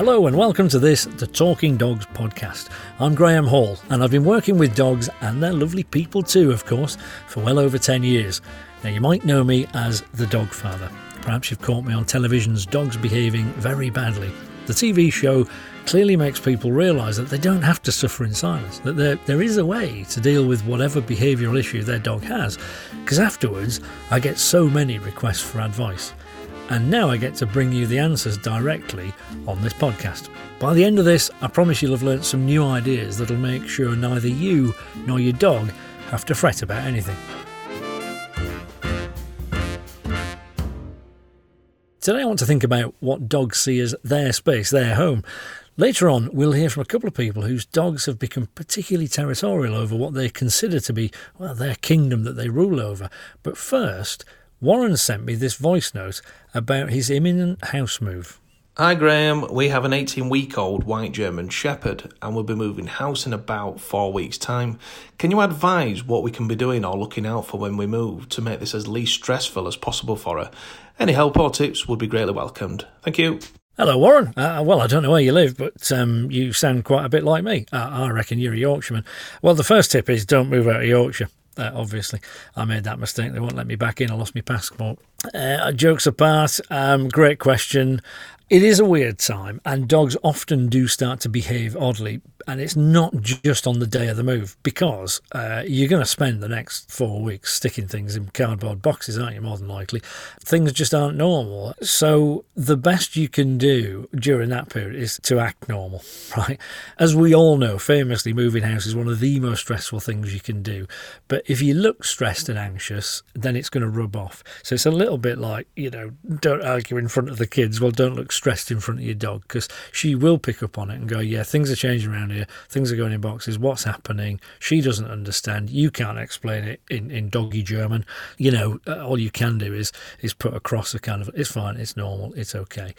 Hello and welcome to this, the Talking Dogs podcast. I'm Graham Hall and I've been working with dogs and their lovely people too, of course, for well over 10 years. Now, you might know me as the dog father. Perhaps you've caught me on television's Dogs Behaving Very Badly. The TV show clearly makes people realise that they don't have to suffer in silence, that there, there is a way to deal with whatever behavioural issue their dog has. Because afterwards, I get so many requests for advice. And now I get to bring you the answers directly on this podcast. By the end of this, I promise you'll have learnt some new ideas that'll make sure neither you nor your dog have to fret about anything. Today, I want to think about what dogs see as their space, their home. Later on, we'll hear from a couple of people whose dogs have become particularly territorial over what they consider to be, well, their kingdom that they rule over. But first, Warren sent me this voice note about his imminent house move. Hi Graham, we have an 18 week old white German Shepherd and we'll be moving house in about four weeks' time. Can you advise what we can be doing or looking out for when we move to make this as least stressful as possible for her? Any help or tips would be greatly welcomed. Thank you. Hello, Warren. Uh, well, I don't know where you live, but um, you sound quite a bit like me. Uh, I reckon you're a Yorkshireman. Well, the first tip is don't move out of Yorkshire. Uh, obviously, I made that mistake. They won't let me back in. I lost my passport. Uh, jokes apart, um, great question. It is a weird time, and dogs often do start to behave oddly. And it's not just on the day of the move because uh, you're going to spend the next four weeks sticking things in cardboard boxes, aren't you? More than likely. Things just aren't normal. So, the best you can do during that period is to act normal, right? As we all know, famously, moving house is one of the most stressful things you can do. But if you look stressed and anxious, then it's going to rub off. So, it's a little bit like, you know, don't argue in front of the kids. Well, don't look stressed in front of your dog because she will pick up on it and go, yeah, things are changing around here. Things are going in boxes. What's happening? She doesn't understand. You can't explain it in, in doggy German. You know, uh, all you can do is is put across a kind of, it's fine, it's normal, it's okay.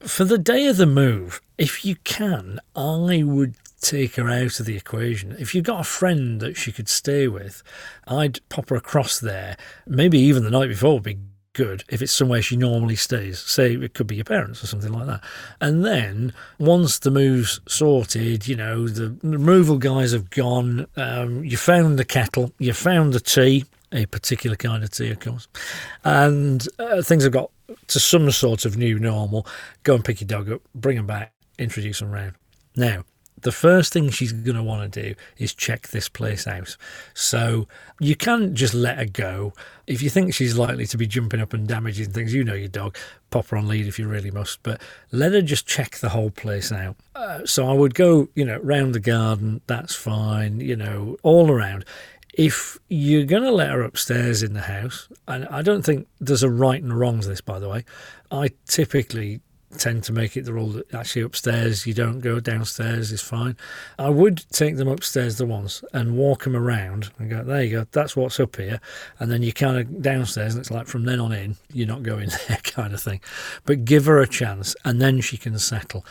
For the day of the move, if you can, I would take her out of the equation. If you've got a friend that she could stay with, I'd pop her across there. Maybe even the night before would be good if it's somewhere she normally stays. Say it could be your parents or something like that. And then once the move's sorted, you know, the removal guys have gone, um, you found the kettle, you found the tea, a particular kind of tea, of course, and uh, things have got to some sort of new normal. Go and pick your dog up, bring him back, introduce him round. Now, the first thing she's going to want to do is check this place out. So you can't just let her go. If you think she's likely to be jumping up and damaging things, you know your dog, pop her on lead if you really must, but let her just check the whole place out. Uh, so I would go, you know, round the garden, that's fine, you know, all around if you're going to let her upstairs in the house, and I don't think there's a right and wrong to this, by the way, I typically tend to make it the rule that actually upstairs you don't go downstairs is fine. I would take them upstairs the once and walk them around and go, there you go, that's what's up here. And then you kind of downstairs and it's like from then on in, you're not going there kind of thing. But give her a chance and then she can settle.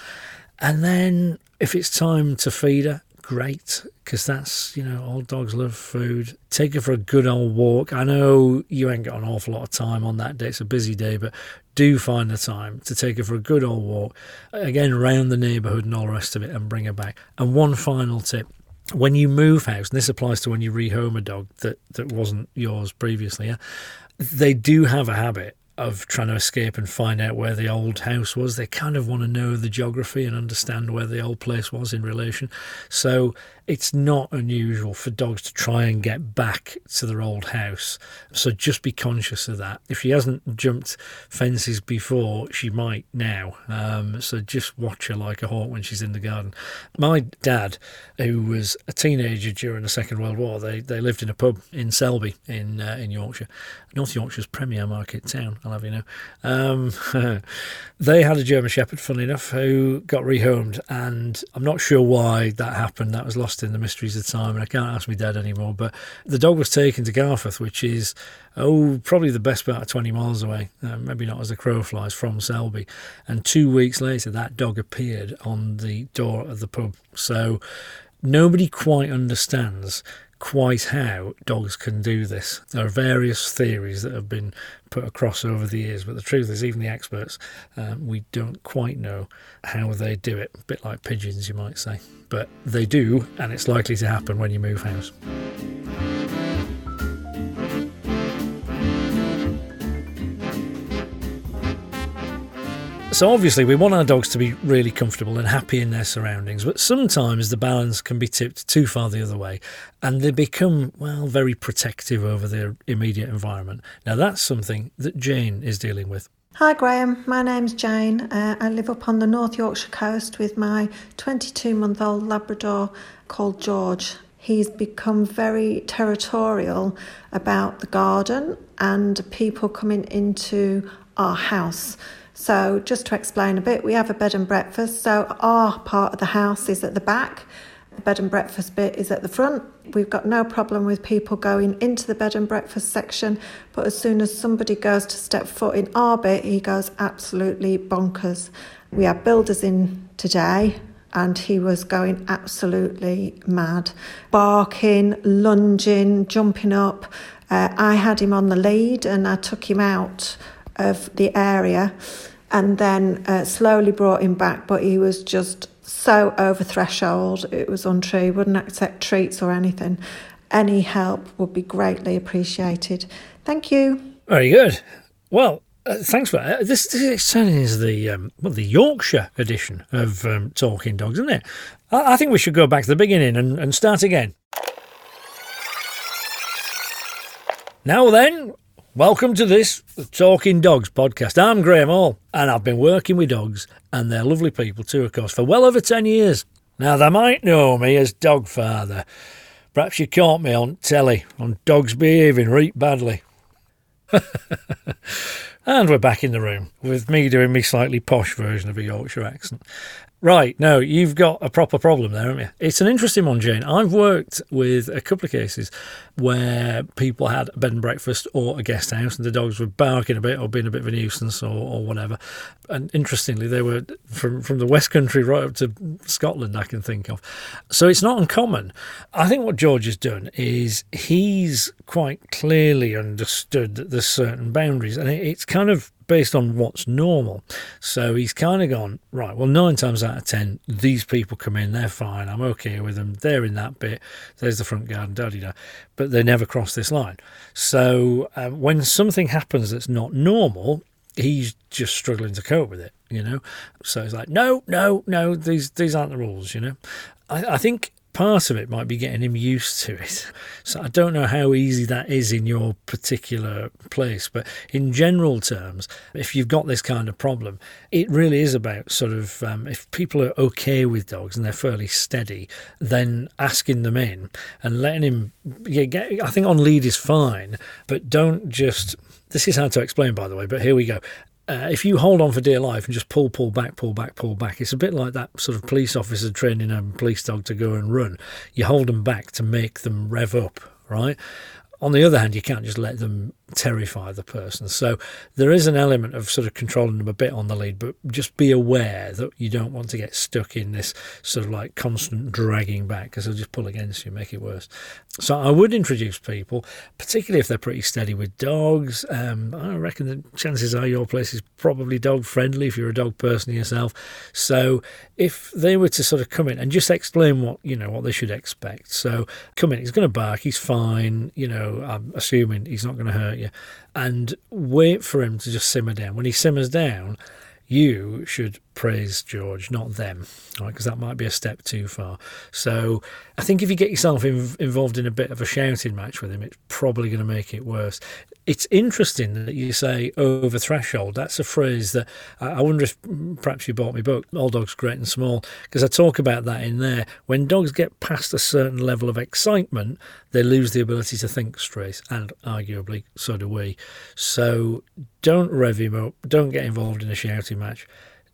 And then if it's time to feed her, great because that's you know all dogs love food. Take her for a good old walk. I know you ain't got an awful lot of time on that day. It's a busy day but do find the time to take her for a good old walk again around the neighborhood and all the rest of it and bring her back. And one final tip. When you move house and this applies to when you rehome a dog that that wasn't yours previously yeah, they do have a habit of trying to escape and find out where the old house was. They kind of want to know the geography and understand where the old place was in relation. So it's not unusual for dogs to try and get back to their old house. So just be conscious of that. If she hasn't jumped fences before, she might now. Um, so just watch her like a hawk when she's in the garden. My dad, who was a teenager during the Second World War, they, they lived in a pub in Selby in uh, in Yorkshire, North Yorkshire's premier market town. I'll have you know. Um, they had a German Shepherd, funny enough, who got rehomed, and I'm not sure why that happened. That was lost in the mysteries of time, and I can't ask my dad anymore. But the dog was taken to Garforth, which is oh probably the best part of 20 miles away, uh, maybe not as the crow flies from Selby. And two weeks later, that dog appeared on the door of the pub. So nobody quite understands quite how dogs can do this. There are various theories that have been put across over the years, but the truth is, even the experts, um, we don't quite know how they do it. A bit like pigeons, you might say. But they do, and it's likely to happen when you move house. So, obviously, we want our dogs to be really comfortable and happy in their surroundings, but sometimes the balance can be tipped too far the other way and they become, well, very protective over their immediate environment. Now, that's something that Jane is dealing with. Hi Graham, my name's Jane. Uh, I live up on the North Yorkshire coast with my 22 month old Labrador called George. He's become very territorial about the garden and people coming into our house. So, just to explain a bit, we have a bed and breakfast. So, our part of the house is at the back, the bed and breakfast bit is at the front. We've got no problem with people going into the bed and breakfast section, but as soon as somebody goes to step foot in our bit, he goes absolutely bonkers. We had builders in today and he was going absolutely mad, barking, lunging, jumping up. Uh, I had him on the lead and I took him out of the area and then uh, slowly brought him back, but he was just so over threshold. It was untrue. Wouldn't accept treats or anything. Any help would be greatly appreciated. Thank you. Very good. Well, uh, thanks for that. This, this is the um, well, the Yorkshire edition of um, Talking Dogs, isn't it? I, I, think we should go back to the beginning and, and start again. Now then, Welcome to this Talking Dogs podcast. I'm Graham Hall, and I've been working with dogs, and they're lovely people too, of course, for well over 10 years. Now, they might know me as Dog Father. Perhaps you caught me on telly on dogs behaving right badly. and we're back in the room with me doing me slightly posh version of a Yorkshire accent. Right, no, you've got a proper problem there, haven't you? It's an interesting one, Jane. I've worked with a couple of cases where people had a bed and breakfast or a guest house and the dogs were barking a bit or being a bit of a nuisance or, or whatever. And interestingly, they were from, from the West Country right up to Scotland, I can think of. So it's not uncommon. I think what George has done is he's quite clearly understood that there's certain boundaries and it's kind of based on what's normal. So he's kind of gone, right, well, nine times out of ten, these people come in, they're fine, I'm okay with them, they're in that bit, there's the front garden, da da but they never cross this line. So um, when something happens that's not normal, he's just struggling to cope with it, you know? So he's like, no, no, no, these, these aren't the rules, you know? I, I think part of it might be getting him used to it. So I don't know how easy that is in your particular place, but in general terms, if you've got this kind of problem, it really is about sort of um, if people are okay with dogs and they're fairly steady, then asking them in and letting him yeah, get. I think on lead is fine, but don't just. This is hard to explain, by the way, but here we go uh, if you hold on for dear life and just pull, pull back, pull back, pull back, it's a bit like that sort of police officer training a police dog to go and run. You hold them back to make them rev up, right? On the other hand, you can't just let them terrify the person. So there is an element of sort of controlling them a bit on the lead, but just be aware that you don't want to get stuck in this sort of like constant dragging back because they'll just pull against you, make it worse. So I would introduce people, particularly if they're pretty steady with dogs. Um, I reckon the chances are your place is probably dog friendly if you're a dog person yourself. So if they were to sort of come in and just explain what you know what they should expect. So come in, he's going to bark, he's fine. You know, I'm assuming he's not going to hurt you, and wait for him to just simmer down. When he simmers down, you should praise George, not them, right? Because that might be a step too far. So I think if you get yourself in, involved in a bit of a shouting match with him, it's probably going to make it worse. It's interesting that you say over threshold. That's a phrase that I wonder if perhaps you bought my book, All Dogs Great and Small, because I talk about that in there. When dogs get past a certain level of excitement, they lose the ability to think straight, and arguably so do we. So don't rev him up, don't get involved in a shouting match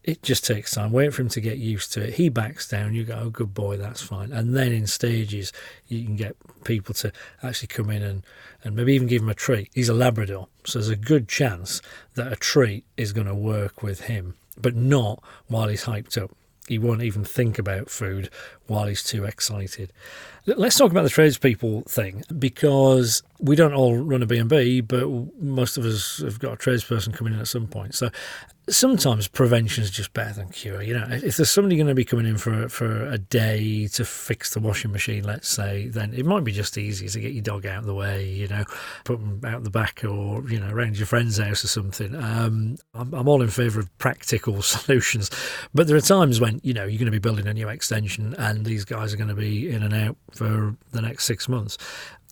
it just takes time. Wait for him to get used to it. He backs down. You go, oh, good boy, that's fine. And then in stages, you can get people to actually come in and, and maybe even give him a treat. He's a Labrador, so there's a good chance that a treat is going to work with him, but not while he's hyped up. He won't even think about food while he's too excited. Let's talk about the tradespeople thing because we don't all run a B&B, but most of us have got a tradesperson coming in at some point. So sometimes prevention is just better than cure. You know, if there's somebody going to be coming in for for a day to fix the washing machine, let's say, then it might be just easy to get your dog out of the way. You know, put them out the back or you know around your friend's house or something. Um, I'm, I'm all in favour of practical solutions, but there are times when you know you're going to be building a new extension and these guys are going to be in and out for the next six months.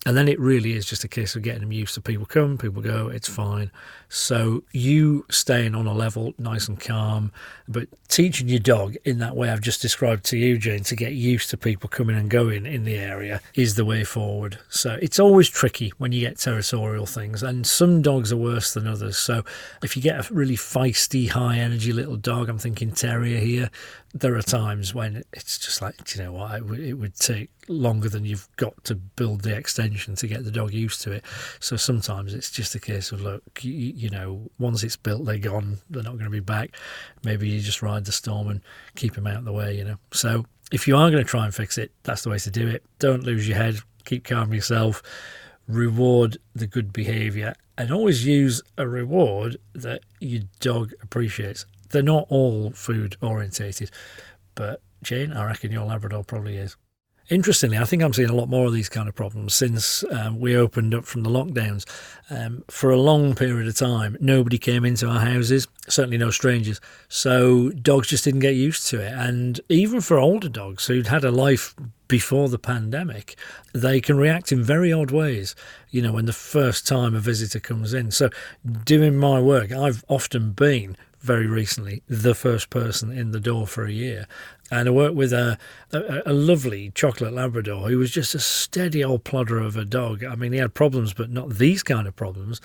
And then it really is just a case of getting them used to people come, people go, it's fine. So you staying on a level nice and calm, but teaching your dog in that way I've just described to you, Jane, to get used to people coming and going in the area is the way forward. So it's always tricky when you get territorial things, and some dogs are worse than others. So if you get a really feisty, high energy little dog, I'm thinking terrier here, there are times when it's just like, you know what, it, it would take longer than you've got to build the extension to get the dog used to it. So sometimes it's just a case of, look, you, you know, once it's built, they're gone, they're not going to be back. Maybe you just ride the storm and keep them out of the way, you know. So if you are going to try and fix it, that's the way to do it. Don't lose your head, keep calm yourself, reward the good behaviour, and always use a reward that your dog appreciates they're not all food orientated, but Jane, I reckon your Labrador probably is. Interestingly, I think I'm seeing a lot more of these kind of problems since um, we opened up from the lockdowns. Um, for a long period of time, nobody came into our houses, certainly no strangers. So dogs just didn't get used to it. And even for older dogs who'd had a life before the pandemic, they can react in very odd ways, you know, when the first time a visitor comes in. So, doing my work, I've often been very recently the first person in the door for a year. And I worked with a, a, a, lovely chocolate Labrador who was just a steady old plodder of a dog. I mean, he had problems, but not these kind of problems.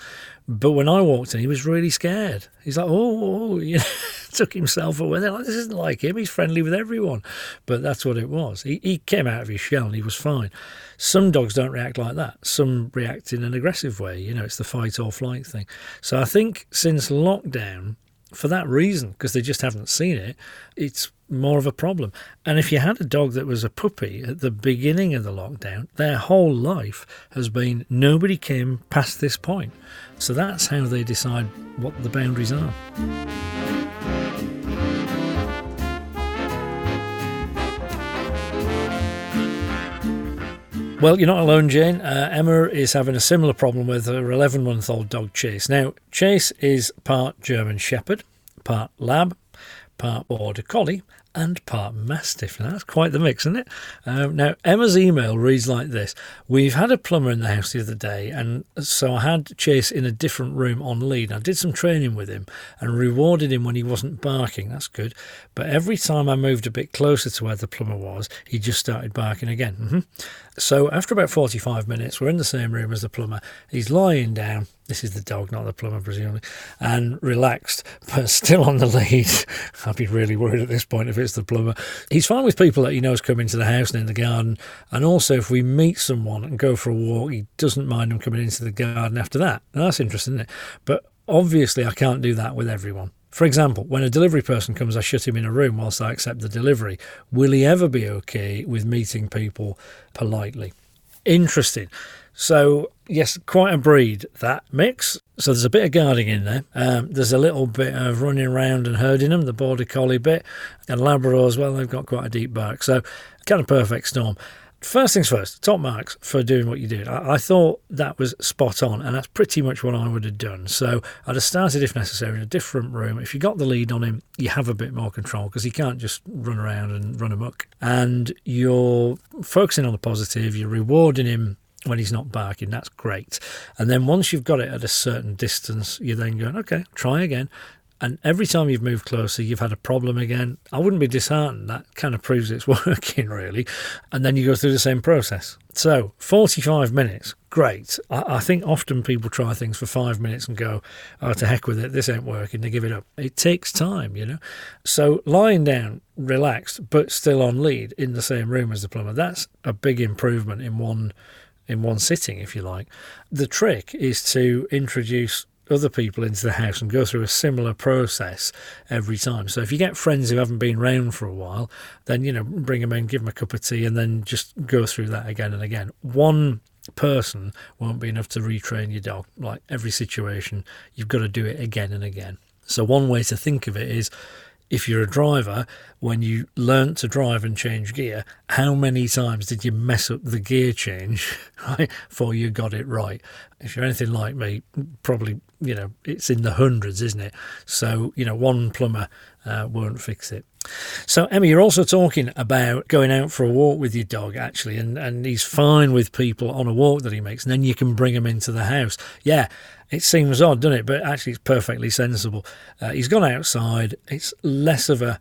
But when I walked in, he was really scared. He's like, oh, oh you know, took himself away. They're like, this isn't like him. He's friendly with everyone. But that's what it was. He, he came out of his shell and he was fine. Some dogs don't react like that. Some react in an aggressive way. You know, it's the fight or flight thing. So I think since lockdown, for that reason, because they just haven't seen it, it's more of a problem. And if you had a dog that was a puppy at the beginning of the lockdown, their whole life has been nobody came past this point. So that's how they decide what the boundaries are. Well, you're not alone, Jane. Uh, Emma is having a similar problem with her 11 month old dog Chase. Now, Chase is part German Shepherd, part Lab, part Border Collie, and part Mastiff. Now, that's quite the mix, isn't it? Um, now, Emma's email reads like this We've had a plumber in the house the other day, and so I had Chase in a different room on lead. I did some training with him and rewarded him when he wasn't barking. That's good. But every time I moved a bit closer to where the plumber was, he just started barking again. Mm-hmm. So, after about 45 minutes, we're in the same room as the plumber. He's lying down this is the dog, not the plumber, presumably, and relaxed, but still on the lead. I'd be really worried at this point if it's the plumber. He's fine with people that he knows come into the house and in the garden, and also if we meet someone and go for a walk, he doesn't mind them coming into the garden after that. Now, that's interesting, isn't it? But obviously, I can't do that with everyone. For example, when a delivery person comes, I shut him in a room whilst I accept the delivery. Will he ever be okay with meeting people politely? Interesting. So, yes, quite a breed, that mix. So there's a bit of guarding in there. Um, there's a little bit of running around and herding them, the Border Collie bit. And Labrador as well, they've got quite a deep bark. So, kind of perfect storm. First things first, top marks for doing what you did. I, I, thought that was spot on, and that's pretty much what I would have done. So I'd have started, if necessary, in a different room. If you got the lead on him, you have a bit more control because he can't just run around and run amok. And you're focusing on the positive, you're rewarding him when he's not barking. That's great. And then once you've got it at a certain distance, you're then going, okay, try again. And every time you've moved closer, you've had a problem again. I wouldn't be disheartened. That kind of proves it's working, really. And then you go through the same process. So, 45 minutes, great. I, I, think often people try things for five minutes and go, oh, to heck with it, this ain't working, they give it up. It takes time, you know. So, lying down, relaxed, but still on lead in the same room as the plumber, that's a big improvement in one in one sitting, if you like. The trick is to introduce other people into the house and go through a similar process every time. So if you get friends who haven't been round for a while, then you know bring them in, give them a cup of tea, and then just go through that again and again. One person won't be enough to retrain your dog. Like every situation, you've got to do it again and again. So one way to think of it is if you're a driver, when you learnt to drive and change gear, how many times did you mess up the gear change, right, before you got it right? If you're anything like me, probably, you know, it's in the hundreds, isn't it? So, you know, one plumber uh, won't fix it. So, Emma, you're also talking about going out for a walk with your dog, actually, and, and he's fine with people on a walk that he makes, and then you can bring him into the house. Yeah, it seems odd, doesn't it? But actually, it's perfectly sensible. Uh, he's gone outside. It's less of a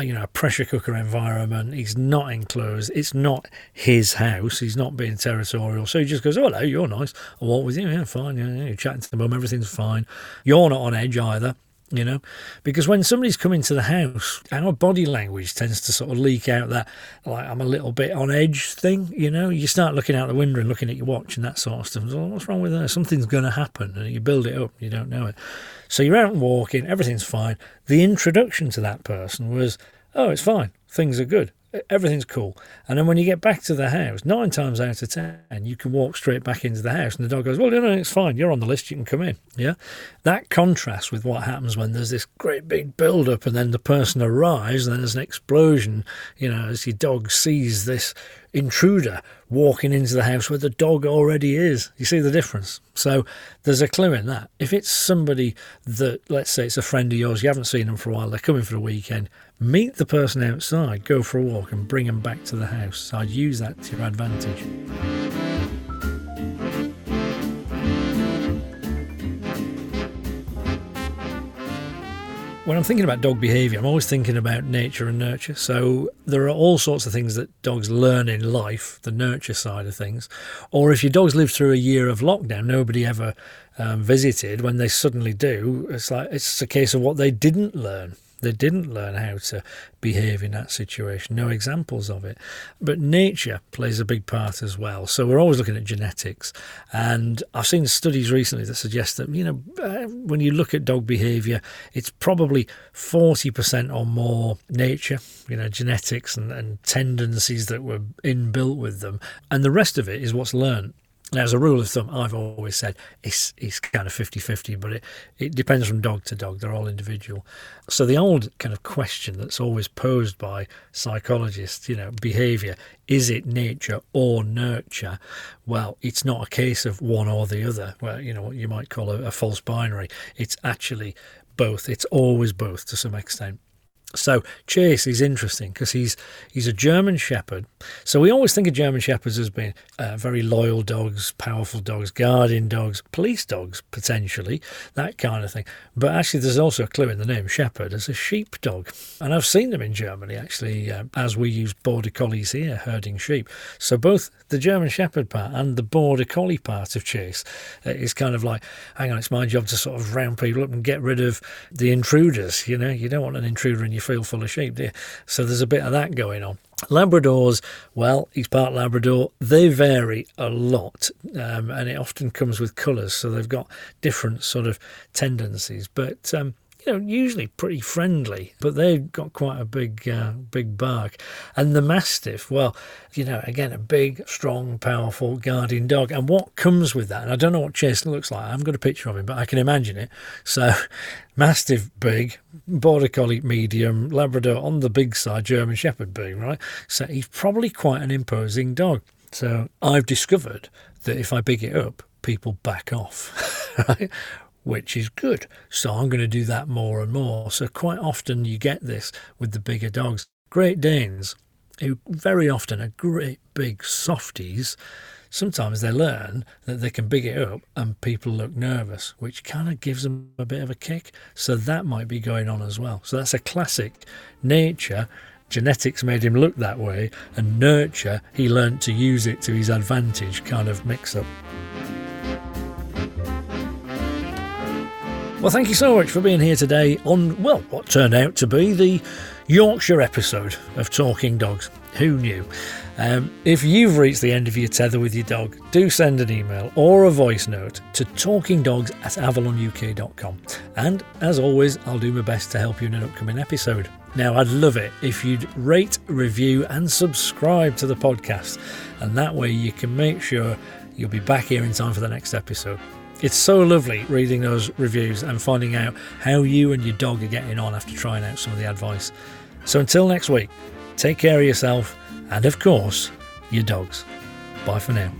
you know a pressure cooker environment. He's not enclosed. It's not his house. He's not being territorial. So he just goes, "Oh, hello, you're nice. I'll walk with you. Yeah, fine. Yeah, yeah. You're chatting to the mum. Everything's fine. You're not on edge either." You know? Because when somebody's coming to the house our body language tends to sort of leak out that like i'm a little bit on edge thing you know? You start looking out the window and looking at your watch and that sort of stuff. What's wrong with that? Something's going to happen and you build it up you don't know it. So you're out walking everything's fine. The introduction to that person was oh it's fine. Things are good everything's cool. And then when you get back to the house, nine times out of ten, you can walk straight back into the house, and the dog goes, "Well, you know, it's fine. You're on the list. You can come in." Yeah, that contrasts with what happens when there's this great big build up, and then the person arrives, and then there's an explosion. You know, as your dog sees this intruder walking into the house where the dog already is. You see the difference? So there's a clue in that. If it's somebody that, let's say it's a friend of yours, you haven't seen them for a while, they're coming for the weekend, meet the person outside, go for a walk, and bring them back to the house. I'd use that to your advantage. When I'm thinking about dog behaviour, I'm always thinking about nature and nurture. So there are all sorts of things that dogs learn in life, the nurture side of things. Or if your dog's lived through a year of lockdown, nobody ever um, visited, when they suddenly do, it's like it's a case of what they didn't learn. They didn't learn how to behave in that situation. No examples of it. But nature plays a big part as well. So we're always looking at genetics. And I've seen studies recently that suggest that, you know, uh, when you look at dog behavior, it's probably 40% or more nature, you know, genetics and, and tendencies that were inbuilt with them. And the rest of it is what's learned. As a rule of thumb, I've always said it's, it's kind of 50 50, but it, it depends from dog to dog. They're all individual. So, the old kind of question that's always posed by psychologists, you know, behavior is it nature or nurture? Well, it's not a case of one or the other, where, you know, what you might call a, a false binary. It's actually both. It's always both to some extent. So Chase is interesting because he's he's a German Shepherd. So we always think of German Shepherds as being uh, very loyal dogs, powerful dogs, guardian dogs, police dogs potentially, that kind of thing. But actually, there's also a clue in the name Shepherd as a sheep dog, and I've seen them in Germany actually, uh, as we use border collies here herding sheep. So both the German Shepherd part and the border collie part of Chase uh, is kind of like, hang on, it's my job to sort of round people up and get rid of the intruders. You know, you don't want an intruder in your feel full of sheep? So there's a bit of that going on. Labradors, well, he's part Labrador. They vary a lot, um, and it often comes with colours, so they've got different sort of tendencies. But um, you know, usually pretty friendly, but they've got quite a big, uh, big bark. And the Mastiff, well, you know, again, a big, strong, powerful guardian dog. And what comes with that, and I don't know what Chase looks like, I haven't got a picture of him, but I can imagine it. So, Mastiff big, Border Collie medium, Labrador on the big side, German Shepherd big, right? So he's probably quite an imposing dog. So I've discovered that if I big it up, people back off, right? Which is good. So I'm going to do that more and more. So quite often you get this with the bigger dogs. Great Danes, who very often are great big softies, sometimes they learn that they can big it up and people look nervous, which kind of gives them a bit of a kick. So that might be going on as well. So that's a classic nature. Genetics made him look that way, and nurture, he learned to use it to his advantage kind of mix up. Well, thank you so much for being here today on, well, what turned out to be the Yorkshire episode of Talking Dogs. Who knew? Um, if you've reached the end of your tether with your dog, do send an email or a voice note to talkingdogs at avalonuk.com. And as always, I'll do my best to help you in an upcoming episode. Now, I'd love it if you'd rate, review, and subscribe to the podcast, and that way you can make sure you'll be back here in time for the next episode. It's so lovely reading those reviews and finding out how you and your dog are getting on after trying out some of the advice. So until next week, take care of yourself and, of course, your dogs. Bye for now.